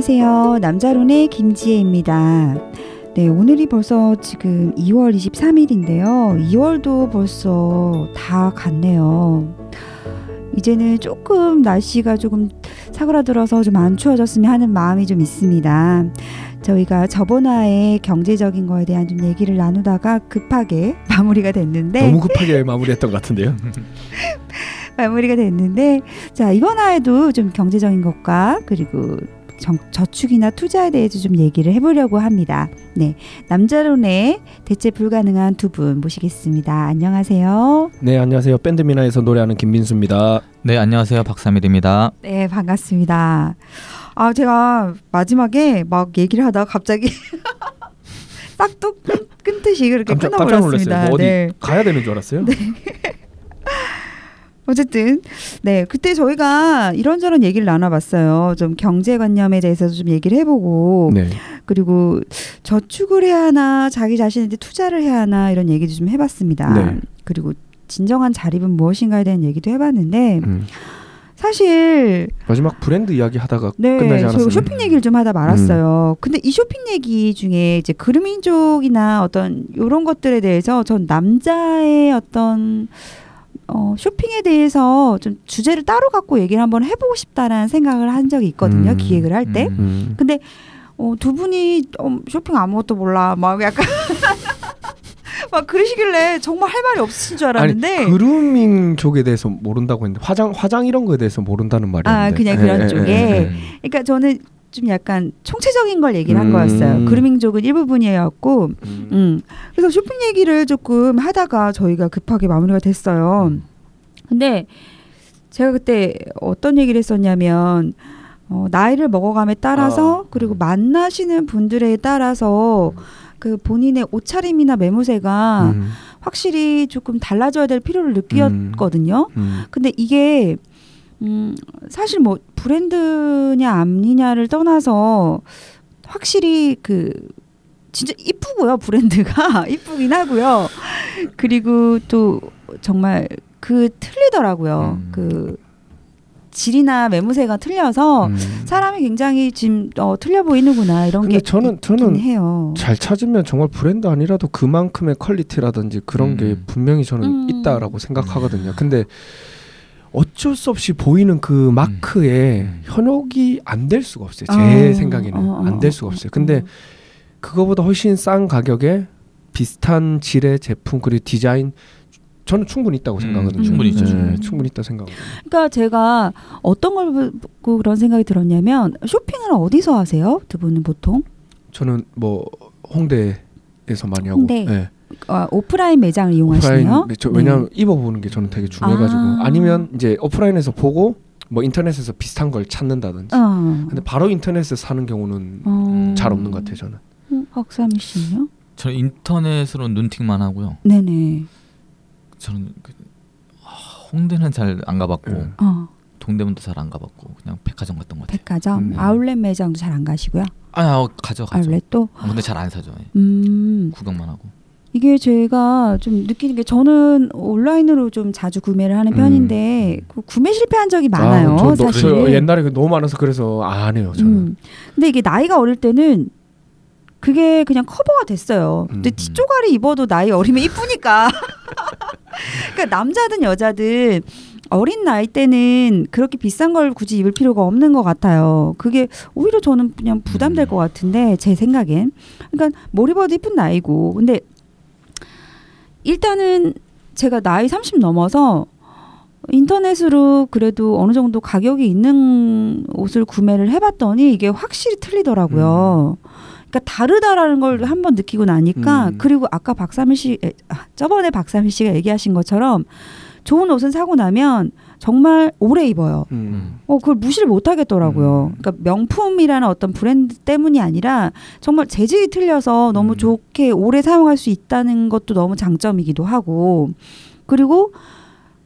안녕하세요. 남자론의 김지혜입니다. 네, 오늘이 벌써 지금 2월 23일인데요. 2월도 벌써 다 갔네요. 이제는 조금 날씨가 조금 사그라들어서 좀 안 추워졌으면 하는 마음이 좀 있습니다. 저희가 저번 화에 경제적인 거에 대한 좀 얘기를 나누다가 급하게 마무리가 됐는데 너무 급하게 마무리했던 것 같은데요. 마무리가 됐는데 자 이번 화에도 좀 경제적인 것과 그리고 정, 저축이나 투자에 대해서 좀 얘기를 해보려고 합니다. 네 남자론의 대체 불가능한 두 분 모시겠습니다. 안녕하세요. 네 안녕하세요. 밴드 미나에서 노래하는 김민수입니다. 네 안녕하세요 박삼일입니다. 네 반갑습니다. 아 제가 마지막에 막 얘기를 하다가 갑자기 싹둑 끊듯이 그렇게 깜짝, 깜짝 끊어버렸습니다. 놀랐어요. 뭐 어디 네. 가야 되는 줄 알았어요. 어쨌든 네 그때 저희가 이런저런 얘기를 나눠봤어요. 좀 경제관념에 대해서도 좀 얘기를 해보고 네. 그리고 저축을 해야 하나 자기 자신한테 투자를 해야 하나 이런 얘기도 좀 해봤습니다. 네. 그리고 진정한 자립은 무엇인가에 대한 얘기도 해봤는데 음. 사실 마지막 브랜드 이야기 하다가 네 끝나지 않았어요. 쇼핑 얘기를 좀 하다 말았어요. 근데 이 쇼핑 얘기 중에 이제 그루밍족이나 어떤 이런 것들에 대해서 전 남자의 어떤 어, 쇼핑에 대해서 좀 주제를 따로 갖고 얘기를 한번 해보고 싶다라는 생각을 한 적이 있거든요. 음. 기획을 할 때. 음. 음. 근데 어, 두 분이 어, 쇼핑 아무것도 몰라 막 약간 막 그러시길래 정말 할 말이 없으신 줄 알았는데 아니 그루밍 쪽에 대해서 모른다고 했는데 화장 화장 이런 거에 대해서 모른다는 말이었는데. 아, 그냥 그런 쪽에. 음. 그러니까 저는 좀 약간 총체적인 걸 얘기를 한 음. 거였어요. 그루밍족은 일부분이었고 음. 음. 그래서 쇼핑 얘기를 조금 하다가 저희가 급하게 마무리가 됐어요. 음. 근데 제가 그때 어떤 얘기를 했었냐면 어, 나이를 먹어감에 따라서 아. 그리고 만나시는 분들에 따라서 그 본인의 옷차림이나 매무새가 음. 확실히 조금 달라져야 될 필요를 느꼈거든요. 음. 근데 이게 음 사실 뭐 브랜드냐 아니냐를 떠나서 확실히 그 진짜 이쁘고요 브랜드가 이쁘긴 하고요 그리고 또 정말 그 틀리더라고요 음. 그 질이나 매무새가 틀려서 음. 사람이 굉장히 지금 어, 틀려 보이는구나 이런 근데 게 저는 있긴 저는 해요. 잘 찾으면 정말 브랜드 아니라도 그만큼의 퀄리티라든지 그런 게 음. 분명히 저는 음. 있다라고 생각하거든요. 근데 어쩔 수 없이 보이는 그 마크에 음. 현혹이 안 될 수가 없어요. 제 어, 생각에는 어, 어, 안될 어, 수가 어, 없어요. 근데 그거보다 훨씬 싼 가격에 비슷한 질의 제품 그리고 디자인 저는 충분히 있다고 음, 생각하거든요. 충분히 있죠, 네, 충분히. 있다 생각하거든요. 그러니까 제가 어떤 걸 보고 그런 생각이 들었냐면 쇼핑을 어디서 하세요? 두 분은 보통 저는 뭐 홍대에서 많이 하고 홍대. 네. 어, 오프라인 매장을 이용하시네요. 오프라인 네, 저, 왜냐하면 입어보는 게 저는 되게 중요해가지고 아. 아. 니면 이제 오프라인에서 보고 뭐 인터넷에서 비슷한 걸 찾는다든지 어. 근데 바로 인터넷에서 사는 경우는 어. 잘 없는 것 같아요 저는 음, 박삼일 씨는요? 저는 인터넷으로 눈팅만 하고요. 네네. 저는 그, 아, 홍대는 잘 안 가봤고 네. 어, 동대문도 잘 안 가봤고 그냥 백화점 갔던 것 같아요. 백화점, 음. 아울렛 매장도 잘 안 가시고요. 아, 아 가죠 가죠. 아울렛도. 아, 근데 잘 안 사죠. 예. 음, 구경만 하고. 이게 제가 좀 느끼는 게 저는 온라인으로 좀 자주 구매를 하는 음. 편인데 그 구매 실패한 적이 많아요. 아, 저, 너- 사실. 저 옛날에 그 너무 많아서 그래서 안 해요 저는 음. 근데 이게 나이가 어릴 때는 그게 그냥 커버가 됐어요. 근데 음. 티조가리 입어도 나이 어리면 이쁘니까. 그러니까 남자든 여자든 어린 나이 때는 그렇게 비싼 걸 굳이 입을 필요가 없는 것 같아요. 그게 오히려 저는 그냥 부담될 음. 것 같은데 제 생각엔. 그러니까 뭘 입어도 이쁜 나이고. 근데 일단은 제가 나이 30 넘어서 인터넷으로 그래도 어느 정도 가격이 있는 옷을 구매를 해봤더니 이게 확실히 틀리더라고요. 그러니까 다르다라는 걸 한번 느끼고 나니까 음. 그리고 아까 박삼일 씨 에, 아, 저번에 박삼일 씨가 얘기하신 것처럼 좋은 옷은 사고 나면 정말 오래 입어요. 음. 어 그걸 무시를 못 하겠더라고요. 음. 그러니까 명품이라는 어떤 브랜드 때문이 아니라 정말 재질이 틀려서 너무 음. 좋게 오래 사용할 수 있다는 것도 너무 장점이기도 하고 그리고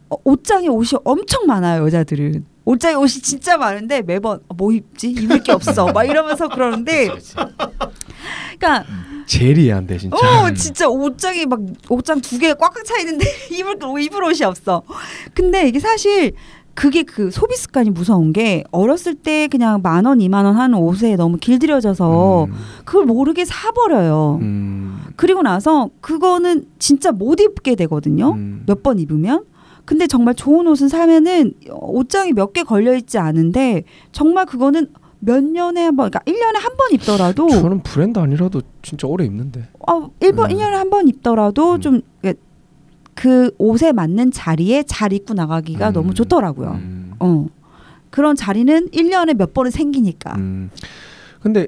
어, 옷장에 옷이 엄청 많아요 여자들은. 옷장에 옷이 진짜 많은데 매번 어, 뭐 입지 입을 게 없어 막 이러면서 그러는데 그러니까 제일 이해 안돼 진짜 어 진짜 옷장이 막 옷장 두 개 꽉꽉 차 있는데 입을 입을 옷이 없어. 근데 이게 사실 그게 그 소비 습관이 무서운 게 어렸을 때 그냥 만 원, 이만 원 하는 옷에 너무 길들여져서 음, 그걸 모르게 사버려요. 음, 그리고 나서 그거는 진짜 못 입게 되거든요. 음. 몇번 입으면. 근데 정말 좋은 옷은 사면은 옷장이 몇 개 걸려 있지 않은데 정말 그거는 몇 년에 한 번, 그러니까 1년에 한 번 입더라도 저는 브랜드 아니라도 진짜 오래 입는데. 어, 1번, 음. 1년에 한 번 입더라도 음. 좀그 옷에 맞는 자리에 잘 입고 나가기가 음. 너무 좋더라고요. 음. 어. 그런 자리는 1년에 몇 번은 생기니까. 음. 근데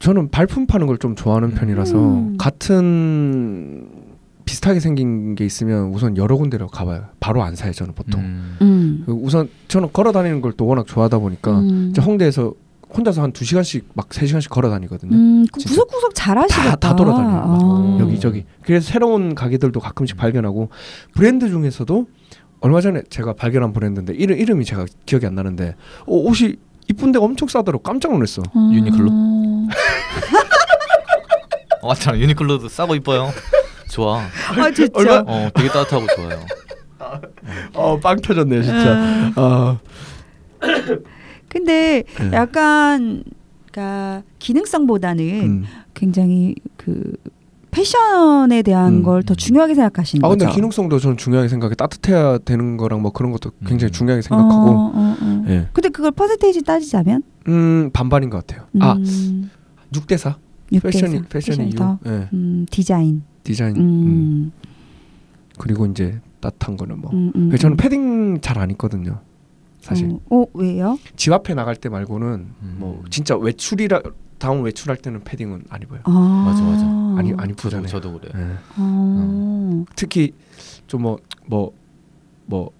저는 발품 파는 걸 좀 좋아하는 음. 편이라서 음. 같은 비슷하게 생긴 게 있으면 우선 여러 군데로 가봐요. 바로 안 사요 저는 보통. 음. 음. 그 우선 저는 걸어 다니는 걸 또 워낙 좋아하다 보니까 음. 홍대에서 혼자서 한 두 시간씩 막 세 시간씩 걸어 다니거든요. 음, 그 구석구석 잘 하시겠다. 다, 다 돌아다녀요. 막 아. 여기저기. 그래서 새로운 가게들도 가끔씩 발견하고 브랜드 중에서도 얼마 전에 제가 발견한 브랜드인데 이름 이름이 제가 기억이 안 나는데 어, 옷이 이쁜 데가 엄청 싸더라고 깜짝 놀랐어. 음. 유니클로? 어, 맞잖아 유니클로도 싸고 이뻐요. 좋아. 아 진짜. 얼마- 어 되게 따뜻하고 좋아요. 어빵 터졌네 진짜. 음. 아, 근데 네. 약간 그러니까 기능성보다는 음. 굉장히 그 패션에 대한 음. 걸더 중요하게 생각하시는 아 근데 거죠. 기능성도 저는 중요하게 생각해. 따뜻해야 되는 거랑 뭐 그런 것도 굉장히 음. 중요하게 생각하고. 어, 어, 어. 예. 근데 그걸 퍼센테이지 따지자면 음 반반인 것 같아요. 아 음, 6대 4. 육대 패션이 사. 패션이 패션이 6. 더. 예. 음, 디자인. 디자인. 음. 음. 그리고 이제 따뜻한 거는 뭐. 음, 음, 저는 음. 패딩 잘 안 입거든요. 사실. 어, 어, 왜요? 집 앞에 나갈 때 말고는 음. 뭐 진짜 외출이라 다음 외출할 때는 패딩은 안 입어요. 아. 맞아, 맞아. 아니 안 입잖아요. 저도 그래. 예. 어. 특히 좀 뭐 뭐 뭐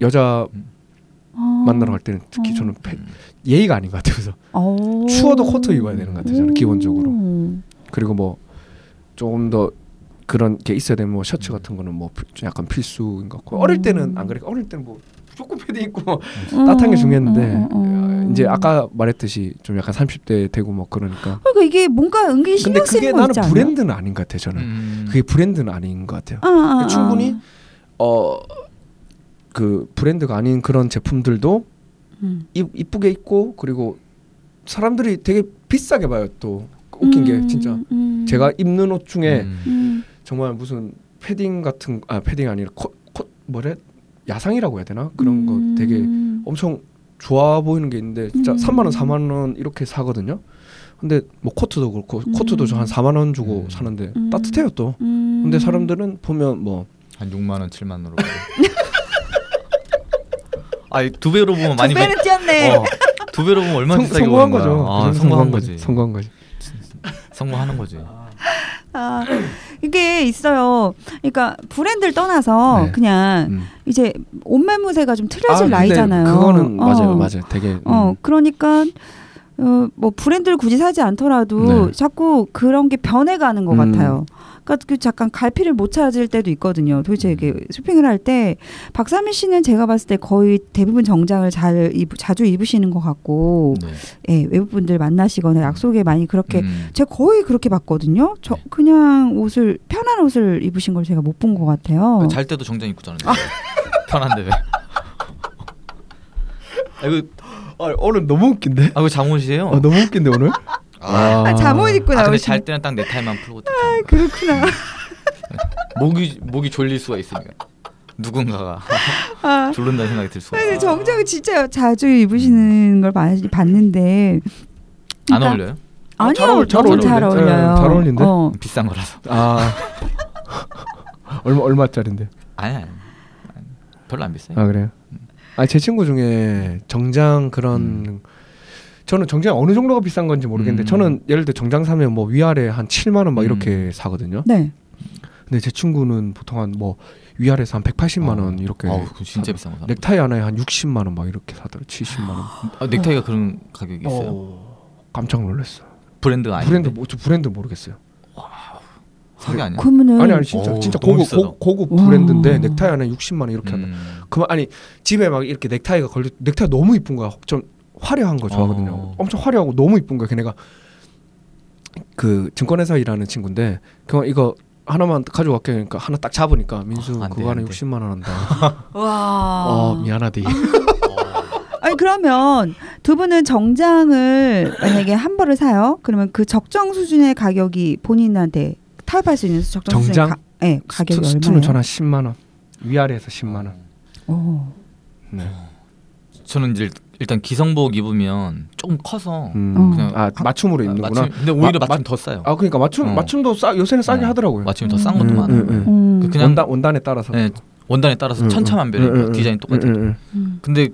여자 어. 만나러 갈 때는 특히 어. 저는 패, 음. 예의가 아닌 것 같아요. 그래서 어. 추워도 코트 입어야 되는 것 같아요. 저는 기본적으로. 오. 그리고 뭐 조금 더 그런 게 있어야 되면 뭐 셔츠 같은 거는 뭐좀 약간 필수인 것 같고 어릴 때는 안 그래. 어릴 때는 뭐무 조건 패딩 입고 뭐 따뜻한 게 중요했는데 어, 어, 어. 이제 아까 말했듯이 좀 약간 30대 되고 뭐 그러니까 그러니까 이게 뭔가 은근히 근데 신경 그게 쓰이는 거 나는 있지 않아요? 브랜드는 아닌 것 같아요. 저는 음. 그게 브랜드는 아닌 것 같아요. 아, 아, 아. 충분히 어 그 브랜드가 아닌 그런 제품들도 음. 이, 이쁘게 입고 그리고 사람들이 되게 비싸게 봐요. 또 웃긴 게 음, 진짜 음. 제가 입는 옷 중에 음. 음. 정말 무슨 패딩 같은 아 패딩 아니라 코, 코 뭐래 야상이라고 해야 되나 그런 거 되게 음. 엄청 좋아 보이는 게 있는데 진짜 음. 3만 원, 4만 원 이렇게 사거든요. 근데 뭐 코트도 그렇고 음. 코트도 저 한 4만 원 주고 음. 사는데 음. 따뜻해요 또. 음. 근데 사람들은 보면 뭐 한 6만 원, 7만 원으로. 아니 두 배로 보면 많이 두 배는 뛰었네. 어, 두 배로 보면 얼마나 성, 비싸게 성공한. 거죠. 아, 성공한 거지. 성공한 거지. 성공하는 거지. 아, 이게 있어요. 그러니까 브랜드를 떠나서 네. 그냥 음. 이제 옷매무새가 좀 아, 틀려질 근데 나이잖아요. 그거는 어. 맞아요, 맞아요. 되게 음. 어, 그러니까 어, 뭐 브랜드를 굳이 사지 않더라도 네. 자꾸 그런 게 변해가는 것 음. 같아요. 그러니까 그 잠깐 갈피를 못 찾을 때도 있거든요. 도대체 이게 쇼핑을 할 때 박사민 씨는 제가 봤을 때 거의 대부분 정장을 잘 입, 자주 입으시는 것 같고, 네. 예, 외국분들 만나시거나 약속에 많이 그렇게 음. 제가 거의 그렇게 봤거든요. 저 네. 그냥 옷을 편한 옷을 입으신 걸 제가 못 본 것 같아요. 잘 때도 정장 입고 자는데 편한데 왜? 아 이거 아, 오늘 너무 웃긴데. 아 이거 잠옷이에요? 아, 너무 웃긴데 오늘. 아, 잠옷 입고 아 근데. 잘 때는 딱 넥타이만 풀고 딱 아, 그렇구나. 목이 목이 졸릴 수가 있으니까 누군가가 아, 졸른다는 생각이 들 수가 근데 있어. 정장 진짜 자주 입으시는 걸 많이 봤는데. 안 그러니까- 어울려요? 아, 아니요, 잘 어울- 잘 너무 잘 어울리네. 어울려요. 네, 잘 어울린데? 어. 비싼 거라서. 아 얼마 얼마짜린데? 아니 아니. 아니, 별로 안 비싸요. 아 그래요? 아 제 친구 중에 정장 그런 음. 저는 정장 어느 정도가 비싼 건지 모르겠는데 음. 저는 예를 들어 정장 사면 뭐 위아래 한 7만 원막 음. 이렇게 사거든요. 네. 근데 제 친구는 보통 한 뭐 위아래서 한 180만 원 이렇게 그거 진짜 사- 비싼 거 사. 넥타이 하나에 한 60만 원 막 이렇게 사더라고 70만 원. 아, 넥타이가 그런 가격이 있어요? 어, 깜짝 놀랐어. 브랜드 뭐, 저 브랜드 모르겠어요. 사기 아니야? 그러면은 아니 아니 진짜 오, 진짜 고급. 고, 고급 와. 브랜드인데 넥타이 하나에 60만 원 이렇게 한다. 음. 그만 아니 집에 막 이렇게 넥타이가 걸려 넥타이 너무 이쁜 거야. 좀 화려한 거 좋아하거든요. 어. 엄청 화려하고 너무 이쁜 거야. 걔네가 그 증권회사 일하는 친구인데 그 이거 하나만 가져갈게 그러니까 하나 딱 잡으니까 민수 아, 안 돼, 그거 하나 안 돼. 60만 원 한다. 와. 어 미안하디. 아니 그러면 두 분은 정장을 만약에 한 벌을 사요. 그러면 그 적정 수준의 가격이 본인한테 타협할 수 있는 적정 수준의 정장? 가, 네, 가격이 얼마예요? 스투는 전한 10만 원. 위아래에서 10만 원. 오. 네. 저는 이제 일단 기성복 입으면 조금 커서 음. 어. 그냥 아 맞춤으로 입는구나. 맞춤, 근데 오히려 마- 맞춤 더 싸요. 아 그러니까 맞춤 어. 맞춤도 싸 요새는 싸게 어. 하더라고요. 맞춤이 더 싼 것도 음, 많아요. 음, 음. 음. 그 그냥 원단 원단에 따라서. 네, 원단에 따라서 음, 천차만별이 음, 음, 디자인 음, 똑같아요. 음, 음. 음. 근데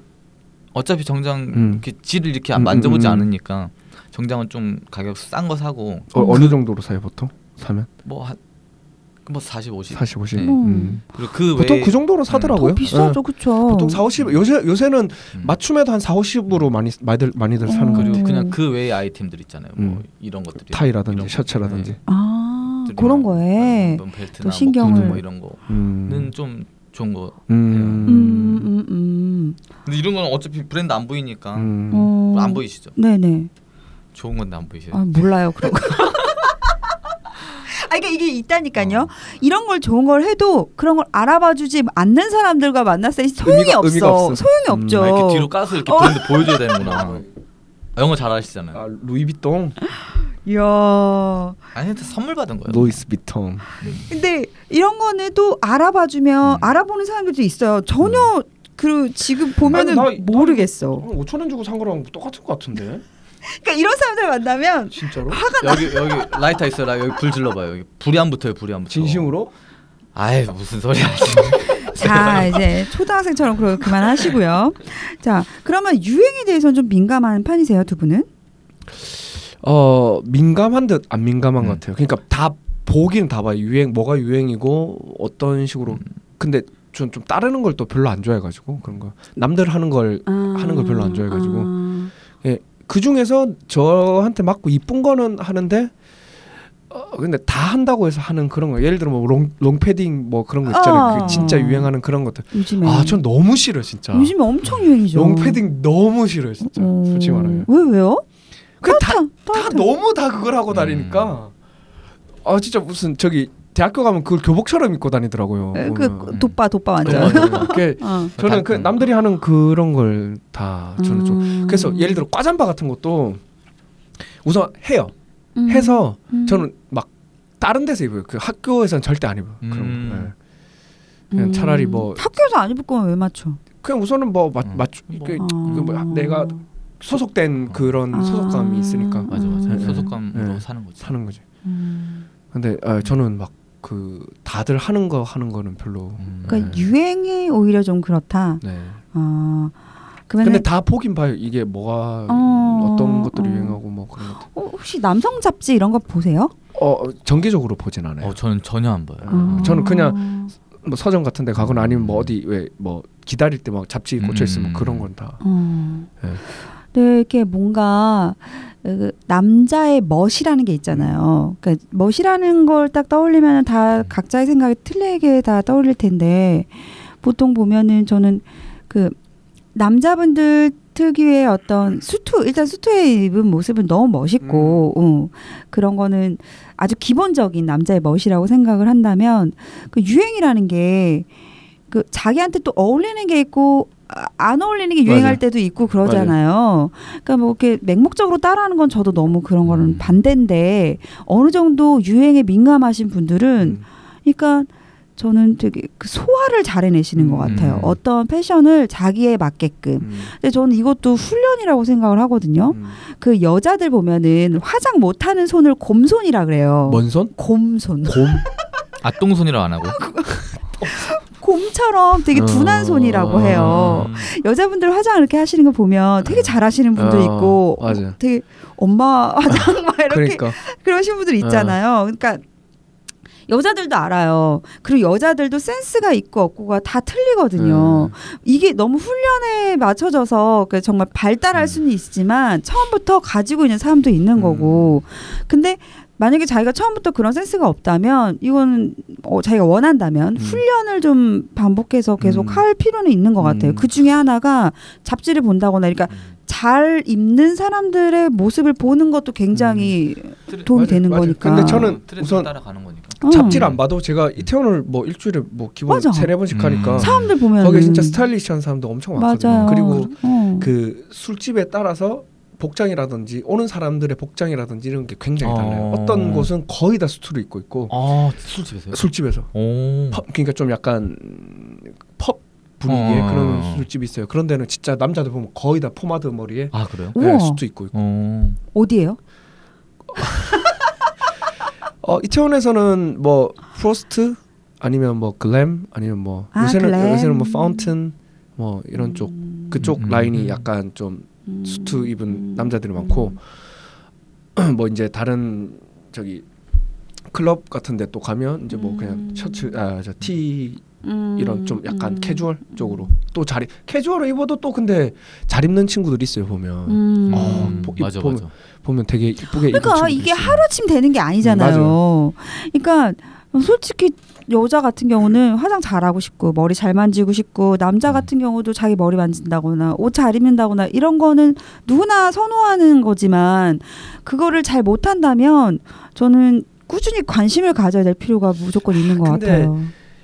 어차피 정장 음. 이렇게 질을 이렇게 음, 만져보지 음, 음. 않으니까 정장은 좀 가격 싼 거 사고 어, 어느 정도로 사요 보통? 사면 뭐 한 뭐 40, 50. 40, 50. 네. 음. 그리고 그 보통 외에 그 정도로 사더라고요. 더 비싸죠, 예. 그렇죠. 보통 4, 50 요새 요새는 음. 맞춤에도 한 4, 50으로 많이 많이들 많이들 사는 음. 거죠. 그리고 그냥 그 외의 아이템들 있잖아요. 뭐 음. 이런 것들이 타이라든지 이런 거. 셔츠라든지. 네. 아 것들이 그런 막, 거에. 뭐 벨트나 또뭐 신경을- 구두 뭐 이런 거는 음. 좀 좋은 거. 음, 음. 음, 음. 근데 이런 건 어차피 브랜드 안 보이니까 음. 어. 안 보이시죠? 네 네. 좋은 건데 안 보이세요? 아 몰라요 그런 거. 아 그러니까 이게 있다니까요. 어. 이런 걸 좋은 걸 해도 그런 걸 알아봐 주지 않는 사람들과 만났을 때 소용이 의미가- 없어. 의미가 없어. 소용이 음. 없죠. 아, 이렇게 뒤로 까서 이렇게 어. 브랜드 보여줘야 되는구나. 아, 영어 잘 아시잖아요. 아, 루이비통, 이야. 아니 선물 받은 거예요. 로이스 비통. 근데 이런 거는 또 알아봐주면 음. 알아보는 사람들도 있어요. 전혀 그 지금 보면은 아니, 나- 모르겠어. 5천 원 주고 산 거랑 똑같은 것 같은데. 그러니까 이런 사람들 만나면 진짜로? 여기 여기 라이터 있어요. 라 여기 불 질러봐요. 여기 불이 안 붙어요. 불이 안 붙어. 진심으로? 아이 무슨 소리야. 자 이제 초등학생처럼 그러 그만하시고요. 자 그러면 유행에 대해서는 좀 민감한 편이세요 두 분은? 어 민감한 듯 안 민감한 음. 것 같아요. 그러니까 다 보기는 다 봐요. 유행 뭐가 유행이고 어떤 식으로. 음. 근데 전 좀 따르는 걸 또 별로 안 좋아해가지고 그런 거. 남들 하는 걸 하는 걸 별로 안 좋아해가지고. 아. 그 중에서 저한테 맞고 이쁜 거는 하는데 어 근데 다 한다고 해서 하는 그런 거 예를 들어 뭐 롱, 롱패딩 뭐 그런 거 있잖아요. 어. 그 진짜 유행하는 그런 것들. 요즘에. 아전 너무 싫어 진짜. 요즘에 엄청 유행이죠. 롱패딩 너무 싫어요 진짜. 어. 솔직히 말하면. 왜 왜요? 그다 다 너무 다 그걸 하고 다니니까. 아 진짜 무슨 저기 대학교 가면 그걸 교복처럼 입고 다니더라고요 에, 보면. 그 돕바 돕바 완전. 네, 네. 그게 어. 저는 그 남들이 하는 그런 걸 다 저는 좀 음. 그래서 예를 들어 과잠바 같은 것도 우선 해요 음. 해서 음. 저는 막 다른 데서 입어요. 그 학교에서는 절대 안 입어요. 그런 음. 거. 네. 그냥 음. 차라리 뭐- 학교에서 안 입을 거면 왜 맞춰? 그냥 우선은 뭐 맞, 음. 맞 뭐. 그, 어. 그 뭐, 내가 소속된 그런 아. 소속감이 있으니까 맞아 맞아. 음. 소속감으로 네. 사는 거지. 사는 거지. 음. 근데 아, 저는 막 그 다들 하는 거 하는 거는 별로. 음. 그러니까 네. 유행이 오히려 좀 그렇다. 네. 아 그러면 근데 다 보긴 봐요. 이게 뭐가 어, 어떤 것들이 어. 유행하고 뭐 그런 것들. 어, 혹시 남성 잡지 이런 거 보세요? 어 정기적으로 보진 않아요. 어 저는 전혀 안 봐요. 어, 아. 저는 그냥 뭐 서점 같은 데 가거나 아니면 뭐 어디 왜 뭐 기다릴 때 막 잡지 꽂혀 있으면 음. 그런 건 다. 어. 네. 네, 이렇게 뭔가 그 남자의 멋이라는 게 있잖아요. 그러니까 멋이라는 걸 딱 떠올리면 다 각자의 생각이 틀리게 다 떠올릴 텐데 보통 보면은 저는 그 남자분들 특유의 어떤 수트 일단 수트에 입은 모습은 너무 멋있고 어, 그런 거는 아주 기본적인 남자의 멋이라고 생각을 한다면 그 유행이라는 게 그 자기한테 또 어울리는 게 있고 아, 안 어울리는 게 유행할 맞아요. 때도 있고 그러잖아요. 그러니까 뭐 이렇게 맹목적으로 따라하는 건 저도 너무 그런 거는 음. 반대인데 어느 정도 유행에 민감하신 분들은 음. 그러니까 저는 되게 그 소화를 잘 해내시는 것 음. 같아요. 어떤 패션을 자기에 맞게끔. 음. 근데 저는 이것도 훈련이라고 생각을 하거든요. 음. 그 여자들 보면은 화장 못하는 손을 곰손이라 그래요. 뭔 손? 곰손. 곰. 아 똥손이라고 안 하고. 곰처럼 되게 둔한 어. 손이라고 해요. 음. 여자분들 화장 이렇게 하시는 거 보면 되게 잘하시는 분들 어, 있고 맞아요. 되게 엄마 화장 막 이렇게 그러니까 그러신 분들 있잖아요. 그러니까 여자들도 알아요. 그리고 여자들도 센스가 있고 없고가 다 틀리거든요. 음. 이게 너무 훈련에 맞춰져서 그 정말 발달할 음. 수는 있지만 처음부터 가지고 있는 사람도 있는 음. 거고. 근데 만약에 자기가 처음부터 그런 센스가 없다면 이건 어, 자기가 원한다면 음. 훈련을 좀 반복해서 계속 음. 할 필요는 있는 것 같아요. 음. 그 중에 하나가 잡지를 본다거나 그러니까 잘 입는 사람들의 모습을 보는 것도 굉장히 트렌- 도움이 맞아요, 되는 맞아요. 거니까. 근데 저는 트렌드 우선 따라가는 거니까. 어. 잡지를 안 봐도 제가 이태원을 뭐 일주일에 뭐 기본. 세네 번씩 하니까 음. 사람들 보면 거기 진짜 스타일리시한 사람도 엄청 많거든요. 맞아요. 그리고 어. 그 술집에 따라서 복장이라든지 오는 사람들의 복장이라든지 이런 게 굉장히 달라요. 어. 어떤 곳은 거의 다 수트로 입고 있고 아 술집에서요? 술집에서 오. 펍 그러니까 좀 약간 펍 분위기의 어. 그런 술집이 있어요. 그런 데는 진짜 남자들 보면 거의 다 포마드 머리에 아 그래요? 우와. 네, 수트 입고 있고. 어. 어디예요? 어 이태원에서는 뭐 프로스트 아니면 뭐 글램 아니면 뭐 아, 요새는 글램. 요새는 뭐 파운틴 뭐 이런 쪽 그쪽 음, 라인이 음. 약간 좀 음. 수트 입은 음. 남자들이 많고 뭐 이제 다른 저기 클럽 같은데 또 가면 이제 뭐 그냥 음. 셔츠 아저티 음. 이런 좀 약간 음. 캐주얼 쪽으로 또 자리 캐주얼을 입어도 또 근데 잘 입는 친구들 있어요 보면 음. 어, 음, 보- 맞아 보면- 맞아. 보면 되게 이쁘게 그러니까 친구들 이게. 하루아침 되는 게 아니잖아요. 그러니까 솔직히 여자 같은 경우는 화장 잘하고 싶고 머리 잘 만지고 싶고 남자 음. 같은 경우도 자기 머리 만진다거나 옷 잘 입는다거나 이런 거는 누구나 선호하는 거지만 그거를 잘 못한다면 저는 꾸준히 관심을 가져야 될 필요가 무조건 있는 것 같아요.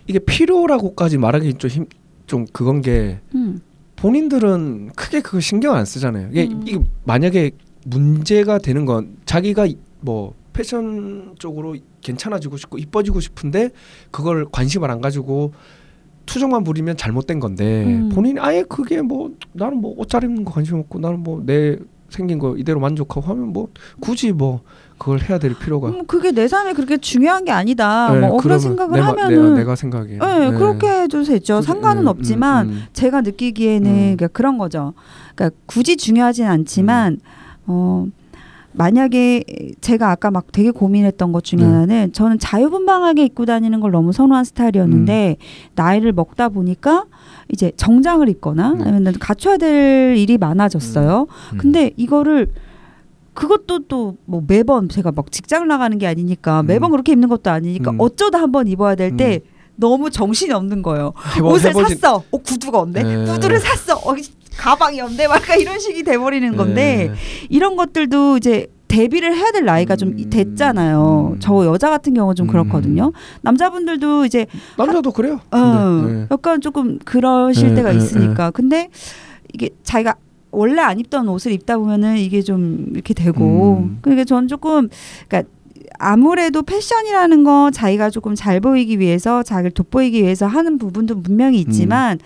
이게 필요라고까지 말하기 좀 힘 좀 그건 게 음. 본인들은 크게 그거 신경 안 쓰잖아요. 이게, 음. 이게 만약에 문제가 되는 건 자기가 이- 뭐 패션 쪽으로 괜찮아지고 싶고 이뻐지고 싶은데 그걸 관심을 안 가지고 투정만 부리면 잘못된 건데 음. 본인이 아예 그게 뭐 나는 뭐 옷 잘 입는 거 관심 없고 나는 뭐 내 생긴 거 이대로 만족하고 하면 뭐 굳이 뭐 그걸 해야 될 필요가 음, 그게 내 삶에 그렇게 중요한 게 아니다. 네, 뭐 그런 생각을 내가, 하면은 내가, 생각에 네, 그렇게 해도 되죠. 굳이- 상관은 음, 없지만 음, 음. 제가 느끼기에는 음. 그러니까 그런 거죠. 그러니까 굳이 중요하진 않지만 어 만약에 제가 아까 막 되게 고민했던 것 중에 네. 하나는 저는 자유분방하게 입고 다니는 걸 너무 선호한 스타일이었는데 음. 나이를 먹다 보니까 이제 정장을 입거나 네. 아니면 갖춰야 될 일이 많아졌어요. 음. 근데 이거를 그것도 또 뭐 매번 제가 막 직장을 나가는 게 아니니까 매번 음. 그렇게 입는 것도 아니니까 음. 어쩌다 한번 입어야 될때 너무 정신이 없는 거예요. 해보- 옷을 해보진- 샀어. 어 구두가 없네. 네. 구두를 샀어. 어 가방이 없네. 막 이런 식이 돼버리는 건데 네. 이런 것들도 이제 대비를 해야 될 나이가 좀 음. 됐잖아요. 음. 저 여자 같은 경우 좀 음. 그렇거든요. 남자분들도 이제 남자도 그래요. 어, 네. 약간 조금 그러실 네, 때가 네, 있으니까. 근데 이게 자기가 원래 안 입던 옷을 입다 보면은 이게 좀 이렇게 되고. 음. 그러니까 저는 조금 그러니까 아무래도 패션이라는 거 자기가 조금 잘 보이기 위해서 자기를 돋보이기 위해서 하는 부분도 분명히 있지만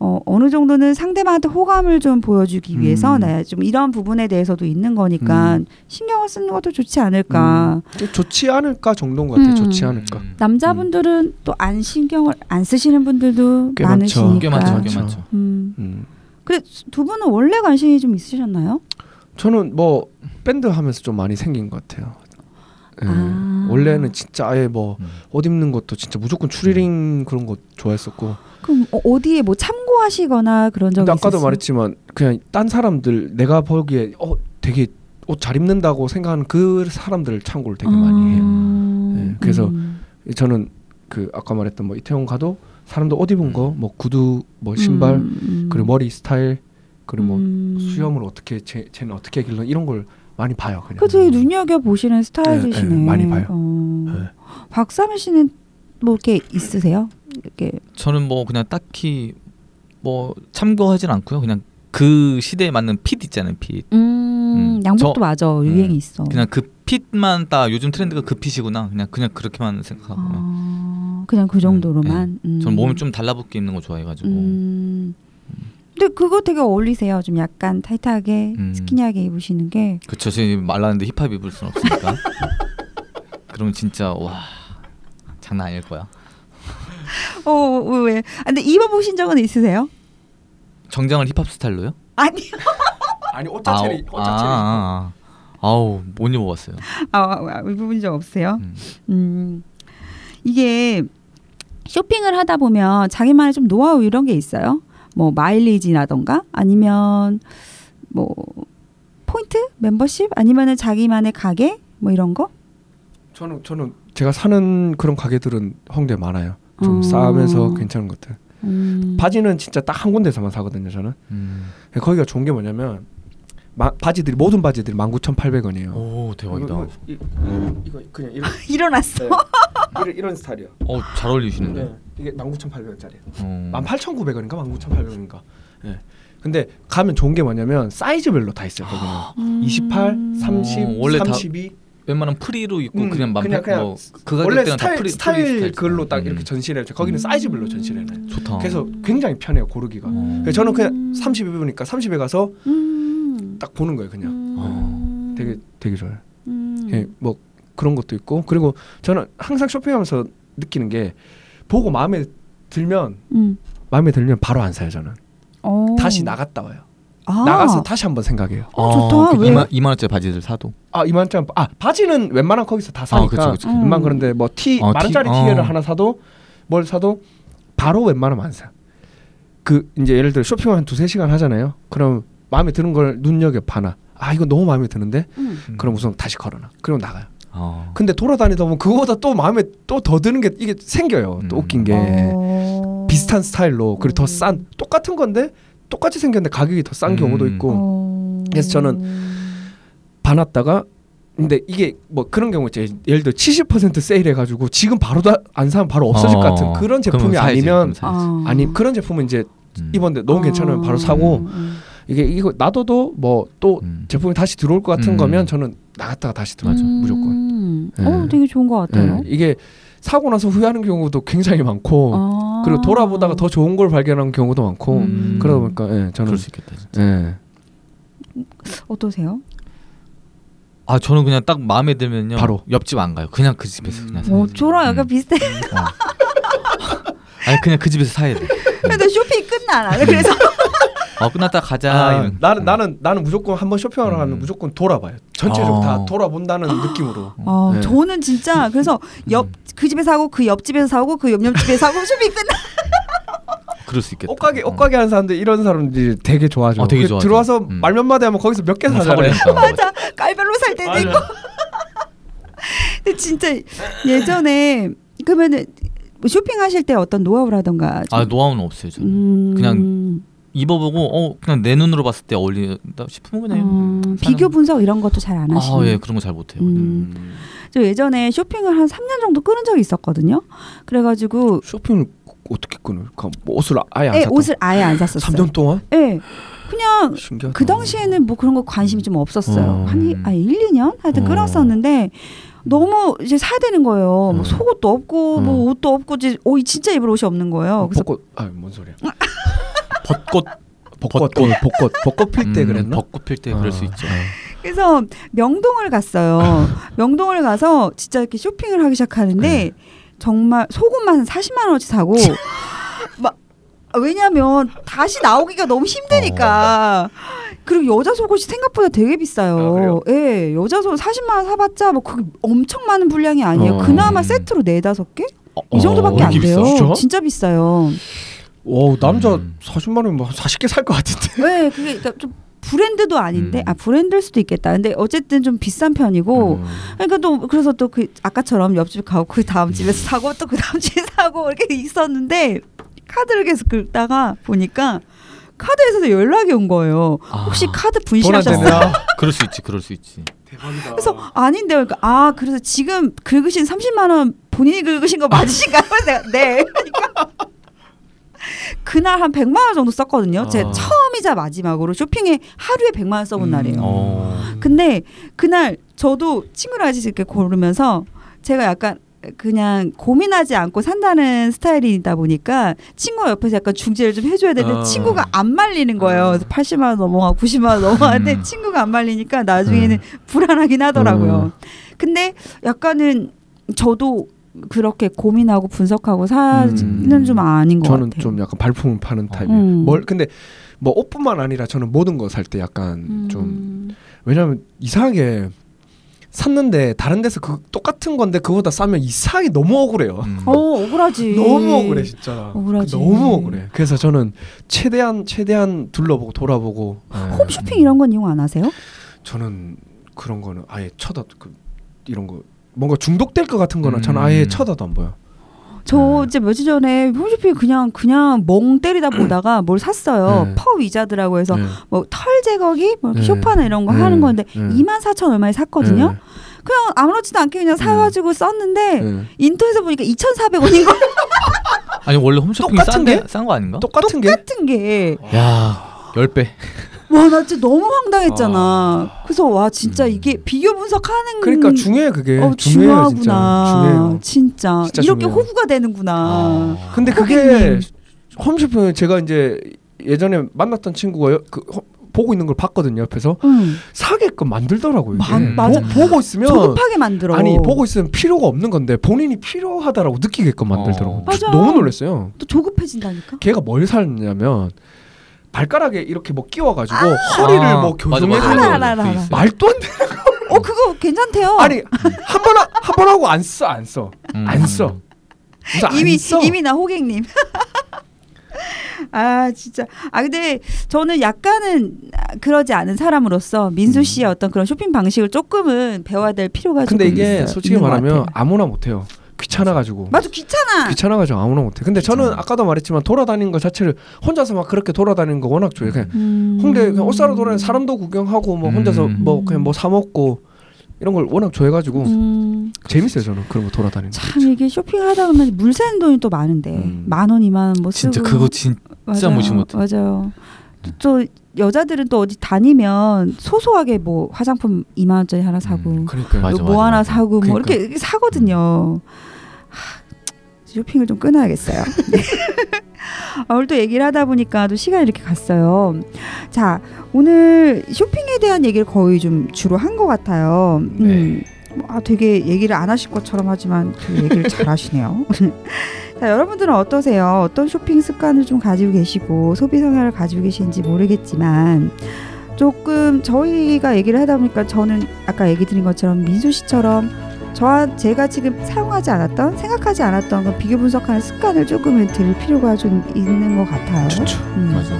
어, 어느 정도는 상대방한테 호감을 좀 보여주기 위해서 음. 네, 좀 이런 부분에 대해서도 있는 거니까 음. 신경을 쓰는 것도 좋지 않을까. 음, 좋지 않을까 정도인 것 같아요. 음. 좋지 않을까. 음. 남자분들은 또 안 신경을 안 쓰시는 분들도. 많으시니까. 꽤 많죠, 꽤. 많죠. 음. 음. 근데 두 분은 원래 관심이 좀 있으셨나요? 저는 뭐 밴드 하면서 좀 많이 생긴 것 같아요. 예. 아. 원래는 진짜 아예 뭐옷 음. 입는 것도 진짜 무조건 추리링 그런 거 좋아했었고. 그럼 어, 어디에 뭐 참고 하시거나 그런 적이 근데 아까도? 말했지만 그냥 딴 사람들 내가 보기에 어 되게 옷 잘 입는다고 생각하는 그 사람들을 참고를 되게 많이 해요. 아, 예, 그래서 음. 저는 그 아까 말했던 뭐 이태원 가도 사람들 옷 입은 거 뭐 구두 뭐 신발 음, 음. 그리고 머리 스타일 그리고 뭐 음. 수염을 어떻게 쟤, 쟤는 어떻게 길러 이런 걸 많이 봐요 그냥. 그 되게 눈여겨 보시는 스타일이시네. 예, 예, 많이 봐요. 어. 네. 박사미 씨는 뭐 이렇게 있으세요? 이렇게 저는 뭐 그냥 딱히 뭐 참고하진 않고요. 그냥 그 시대에 맞는 핏 있잖아요. 핏. 음, 음, 양복도 저- 맞아 유행이 있어. 그냥 그 핏만 딱 요즘 트렌드가 그 핏이구나. 그냥 그냥 그렇게만 생각하고. 아, 그냥 그 정도로만. 음. 저는 몸이 좀 달라붙게 입는 거 좋아해가지고. 음. 근데 그거 되게 어울리세요. 좀 약간 타이트하게 음. 스키니하게 입으시는 게. 그쵸. 지금 말랐는데 힙합 입을 순 없으니까. 그러면 진짜 와 장난 아닐 거야. 어, 어, 왜? 아, 근데 입어보신 적은 있으세요? 정장을 힙합 스타일로요? 아니, 아니 옷 아, 자체를 어, 옷 자체를 아, 아, 아. 아우 못 입어봤어요. 아, 아, 입어본 적 없어요? 음. 음, 이게 쇼핑을 하다 보면 자기만의 좀 노하우 이런 게 있어요. 뭐 마일리지라던가 아니면 뭐 포인트 멤버십 아니면은 자기만의 가게 뭐 이런 거. 저는 저는 제가 사는 그런 가게들은 홍대 에 많아요. 좀 어. 싸면서 괜찮은 것들. 음. 바지는 진짜 딱 한 군데서만 사거든요. 저는 음. 거기가 좋은 게 뭐냐면 마, 바지들이 모든 바지들이 19,800원이에요. 오 대박이다. 이거, 이거, 이거 그냥 이런 일어났어. 네. 이런, 이런 스타일이야. 어잘 어울리시는데. 네. 이게 19,800원짜리. 어. 18,900원인가 19,800원인가. 예. 근데 가면 좋은 게 뭐냐면 사이즈별로 다 있어요. 거기는. 28, 30, 어, 원래 다 32. 웬만한 프리로 입고 음, 그냥 맘 그냥- 그냥 뭐그 가격 원래 때는 다 스타일 프리 스타일 프리 글로 딱 음. 이렇게 전시를 해요. 거기는 사이즈별로 전시를 해요. 좋다. 그래서 굉장히 편해요 고르기가. 어. 그래서 저는 그냥 30에 보니까 30에 가서 음. 딱 보는 거예요 그냥. 음. 되게 되게 좋아요. 음. 예, 뭐 그런 것도 있고 그리고 저는 항상 쇼핑하면서 느끼는 게 보고 마음에 들면 음. 마음에 들면 바로 안 사요 저는. 어. 다시 나갔다 와요. 아. 나가서 다시 한번 생각해요. 어, 좋다. 그 왜? 2만 2만 원짜리 바지들 사도. 아 이만큼 아 바지는 웬만한 거기서 다 사니까 그쵸, 그쵸. 음. 웬만 그런데 뭐티 어, 만 원짜리 티- 티, 를 어. 하나 사도 뭘 사도 바로 웬만하면 안 사. 그 이제 예를 들어 쇼핑을 한 두세 시간 하잖아요. 그럼 마음에 드는 걸 눈여겨 봐나. 아 이거 너무 마음에 드는데 음. 그럼 우선 다시 걸어놔. 그리고 나가요. 어. 근데 돌아다니다 보면 그거보다 또 마음에 또 더 드는 게 이게 생겨요. 또 음. 웃긴 게 어. 비슷한 스타일로 그리고 더 싼 똑같은 건데 똑같이 생겼는데 가격이 더싼 음. 경우도 있고 어. 그래서 저는 봐놨다가 근데 이게 뭐 그런 경우 있죠. 예를 들어 70% 세일해가지고 지금 바로 다 안 사면 바로 없어질 어. 것 같은 그런 제품이 사야지, 아니면. 아. 아니 그런 제품은 이제 음. 입었는데 너무 괜찮으면 바로 사고 음, 음. 이게 이거 놔둬도 뭐또 음. 제품이 다시 들어올 것 같은 음. 거면 저는 나갔다가 다시 들어가죠 음. 무조건. 어, 네. 되게 좋은 것 같아요. 예, 이게 사고 나서 후회하는 경우도 굉장히 많고 아. 그리고 돌아보다가 더 좋은 걸 발견하는 경우도 많고 음. 그러다 보니까 예, 저는 그럴 수 있겠다. 진짜. 예. 어떠세요? 아 저는 그냥 딱 마음에 들면요. 바로. 옆집 안 가요. 그냥 그 집에서 그냥 사요. 어, 저랑 약간 음. 비슷해. 어. 아니 그냥 그 집에서 사야 돼. 근데 쇼핑 끝나 나. 그래서 어 끝났다 가자. 아, 이런. 나는 나는 나는 무조건 한번 쇼핑하러 가면 음. 무조건 돌아봐요. 전체적으로 아. 다 돌아본다는 느낌으로. 어, 네. 저는 진짜 그래서 옆 음. 그 집에 사고 그 옆집에서 사고 그 옆 옆 집에 사고 쇼핑 끝나. 그럴 수 있겠다. 옷가게 어. 옷가게 하는 사람들 이런 사람들이 되게 좋아하죠. 어, 되게 그 좋아하죠. 들어와서 음. 말몇 마디 하면 거기서 몇개뭐 사잖아요. 맞아. 깔별로 살 때도 있고. 근데 진짜 예전에 그러면은 뭐 쇼핑하실 때 어떤 노하우라던가 좀- 아 노하우는 없어요. 저는. 음, 그냥 입어보고 어 그냥 내 눈으로 봤을 때 어울린다 싶으면 그냥 음, 사는 비교 분석 이런 것도 잘 안 하시는. 아예 그런 거 잘 못해요. 음. 음. 저 예전에 쇼핑을 한 3년 정도 끊은 적이 있었거든요. 그래가지고 쇼핑을 어떻게 끊어? 그 옷을 아예 안 예, 샀다. 옷을 아예 안 샀었어요. 3년 동안? 예. 그냥 신기하다. 그 당시에는 뭐 그런 거 관심이 좀 없었어요. 어. 한 이- 아, 1, 2년 하여튼 어. 끊었었는데 너무 이제 사야 되는 거예요. 어. 뭐 속옷도 없고 어. 뭐 옷도 없고 이제 옷이 진짜 입을 옷이 없는 거예요. 그래서 벚꽃 아뭔 소리야? 벚꽃 벚꽃 벚꽃 벚꽃 벚꽃 필때 음, 그랬나? 벚꽃 필 때 그럴 수 어. 있죠. 그래서 명동을 갔어요. 명동을 가서 진짜 이렇게 쇼핑을 하기 시작하는데 네. 정말 속옷만 40만 원어치 사고 막 왜냐면 다시 나오기가 너무 힘드니까. 그리고 여자 속옷이 생각보다 되게 아, 비싸요. 그래요? 예, 여자 속옷 40만 원 사봤자 뭐그 엄청 많은 분량이 아니에요. 어. 그나마 세트로 네 다섯 개? 이 어, 정도밖에 안 이렇게 돼요. 비싸? 진짜? 진짜 비싸요. 오 남자 음. 40만 원면 한 40개 살 것 같은데. 네, 그게 그러니까 좀 브랜드도 아닌데 음. 아 브랜드일 수도 있겠다. 근데 어쨌든 좀 비싼 편이고 음. 그러니까 또 그래서 또 그 아까처럼 옆집 가고 그 다음 집에서 사고 또 그 다음 집에 사고 이렇게 있었는데 카드를 계속 긁다가 보니까 카드에서 연락이 온 거예요. 아, 혹시 카드 분실하셨어요? 그럴 수 있지, 그럴 수 있지. 대박이다. 그래서 아닌데 그러니까 아 그래서 지금 긁으신 30만 원 본인이 긁으신 거 맞으신가요? 내가 네. 그러니까 그날 한 100만 원 정도 썼거든요. 제 아. 처음이자 마지막으로 쇼핑에 하루에 100만 원 써본 음. 날이에요. 어. 근데 그날 저도 친구랑 같이 이렇게 고르면서 제가 약간 그냥 고민하지 않고 산다는 스타일이다 보니까 친구가 옆에서 약간 중재를 좀 해줘야 되는데 어. 친구가 안 말리는 거예요. 어. 그래서 80만 원 넘어가고 90만 원 넘어가는데 음. 친구가 안 말리니까 나중에는 불안하긴 하더라고요. 근데 약간은 저도 그렇게 고민하고 분석하고 사는 음. 좀 아닌 것 저는 같아요. 좀 약간 발품 파는 타입이에요. 음. 뭘 근데 뭐 옷뿐만 아니라 저는 모든 거 살 때 약간 음. 좀 왜냐면 이상하게 샀는데 다른 데서 그 똑같은 건데 그보다 싸면 이상하게 너무 억울해요. 음. 어 억울하지. 너무 억울해 진짜. 억울하지. 너무 억울해. 그래서 저는 최대한 최대한 둘러보고 돌아보고. 예. 홈쇼핑 이런 건 이용 안 하세요? 저는 그런 거는 아예 쳐다 그 이런 거 뭔가 중독될 것 같은 거는 저는 음. 아예 쳐다도 안 보여. 저 이제 며칠 전에 홈쇼핑 그냥 그냥 멍 때리다 보다가 뭘 샀어요. 네. 퍼 위자드라고 해서 네. 뭐털 제거기, 뭐 네. 쇼파나 이런 거 네. 하는 건데 네. 2만 4천 얼마에 샀거든요. 네. 그냥 아무렇지도 않게 그냥 사가지고 썼는데 네. 인터넷에 보니까 2,400원인 거 아니 원래 홈쇼핑 똑같은 게? 싼 거 아닌가? 똑같은 게 같은 게. 야, 10배. 와, 나 진짜 너무 황당했잖아. 그래서 와, 진짜 음. 이게 비교 분석하는 그러니까 중요해 그게 어, 중요해요 진짜 중요하구나. 중요해요. 진짜, 진짜 이렇게 중요해요. 호구가 되는구나. 아. 근데 그게. 홈쇼핑 제가 이제 예전에 만났던 친구가 여- 그 호- 보고 있는 걸 봤거든요 옆에서 응. 사게끔 만들더라고요. 마- 맞아. 보, 보고 있으면 조급하게 만들어. 아니 보고 있으면 필요가 없는 건데 본인이 필요하다라고 느끼게끔 만들더라고. 어. 요 맞아. 너무 놀랐어요. 또 조급해진다니까. 걔가 뭘 샀냐면 발가락에 이렇게 뭐 끼워가지고 허리를 아, 뭐 맞아, 교정해 맞아, 주는 알아, 맞아. 알아, 그게 알아. 있어요. 말도 안 돼. 어, 그거 괜찮대요. 아니 한 번 한 번 하고 안 써 안 써. 음. 안 써. 안 이미 써. 이미 나 호객님. 아 진짜 아 근데 저는 약간은 그러지 않은 사람으로서 민수 씨의 어떤 그런 쇼핑 방식을 조금은 배워야 될 필요가 근데 조금 이게 있어요. 솔직히 말하면. 아무나 못해요. 귀찮아가지고. 맞아 귀찮아. 귀찮아가지고 아무나 못해. 근데 저는 귀찮아. 아까도 말했지만 돌아다니는 것 자체를 혼자서 막 그렇게 돌아다니는 거 워낙 좋아해요. 그냥 음. 홍대 그냥 옷 사러 돌아다니는 사람도 구경하고 뭐 혼자서 음. 뭐 그냥 뭐 사 먹고 이런 걸 워낙 좋아해가지고 음, 재밌어요 저는 그런 거 돌아다니는. 거. 참 이게 쇼핑하다 보면 물 새는 돈이 또 많은데 음. 만 원, 이만 원뭐 쓰고 진짜 그거 진짜 맞아요. 무시 못 해. 맞아요. 또 여자들은 또 어디 다니면 소소하게 뭐 화장품 2만 원짜리 하나 사고 음, 그러니까 맞아, 뭐 맞아, 하나 맞아. 사고 뭐 그러니까. 이렇게, 이렇게 사거든요. 하, 쇼핑을 좀 끊어야겠어요. 네. 아, 오늘 또 얘기를 하다 보니까 또 시간이 이렇게 갔어요. 자, 오늘 쇼핑에 대한 얘기를 거의 좀 주로 한 것 같아요. 음, 아, 되게 얘기를 안 하실 것처럼 하지만 되게 얘기를 잘 하시네요. 자, 여러분들은 어떠세요? 어떤 쇼핑 습관을 좀 가지고 계시고 소비 성향을 가지고 계신지 모르겠지만 조금 저희가 얘기를 하다 보니까 저는 아까 얘기 드린 것처럼 민수 씨처럼 저와 제가 지금 사용하지 않았던 생각하지 않았던 그 비교 분석하는 습관을 조금은 들 필요가 좀 있는 것 같아요. 좋죠. 음. 맞아.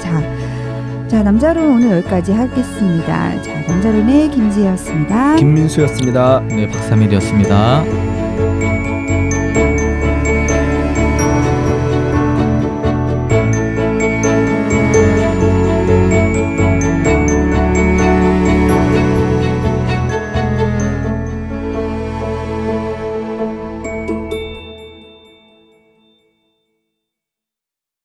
자, 자 남자로 오늘 여기까지 하겠습니다. 자 남자론의 김지혜였습니다. 김민수였습니다. 네, 박삼일이었습니다.